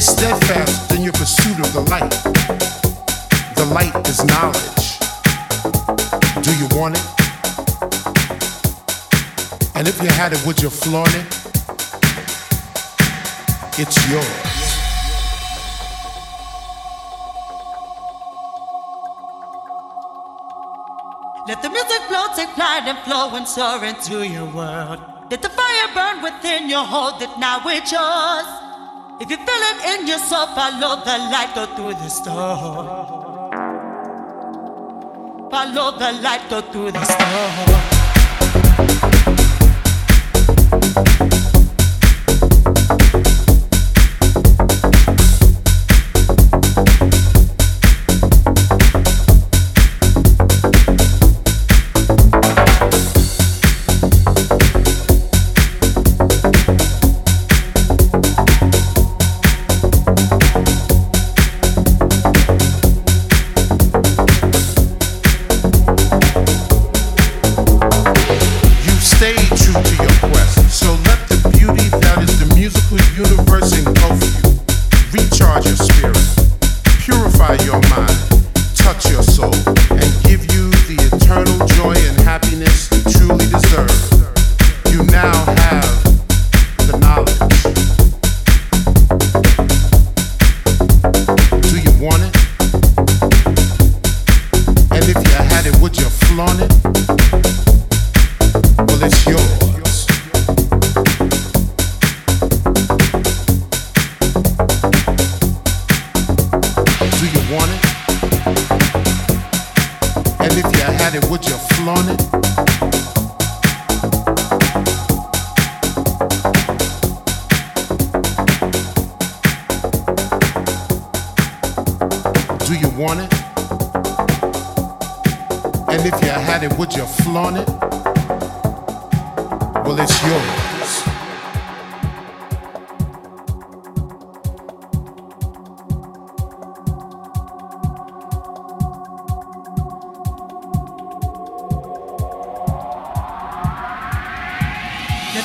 Steadfast in your pursuit of the light. The light is knowledge. Do you want it? And if you had it, would you flaunt it? It's yours. Let the music flow, take flight and flow and soar into your world. Let the fire burn within your hold that now it's yours. If you feel it in yourself, follow the light, go through the storm. Follow the light, go through the storm.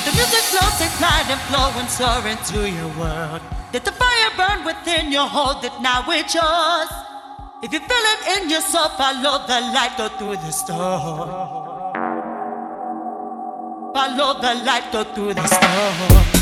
The music flows at night and flow and soar into your world. Let the fire burn within you, hold it now, it's yours. If you feel it in yourself, follow the light, go through the storm. Follow the light, go through the storm.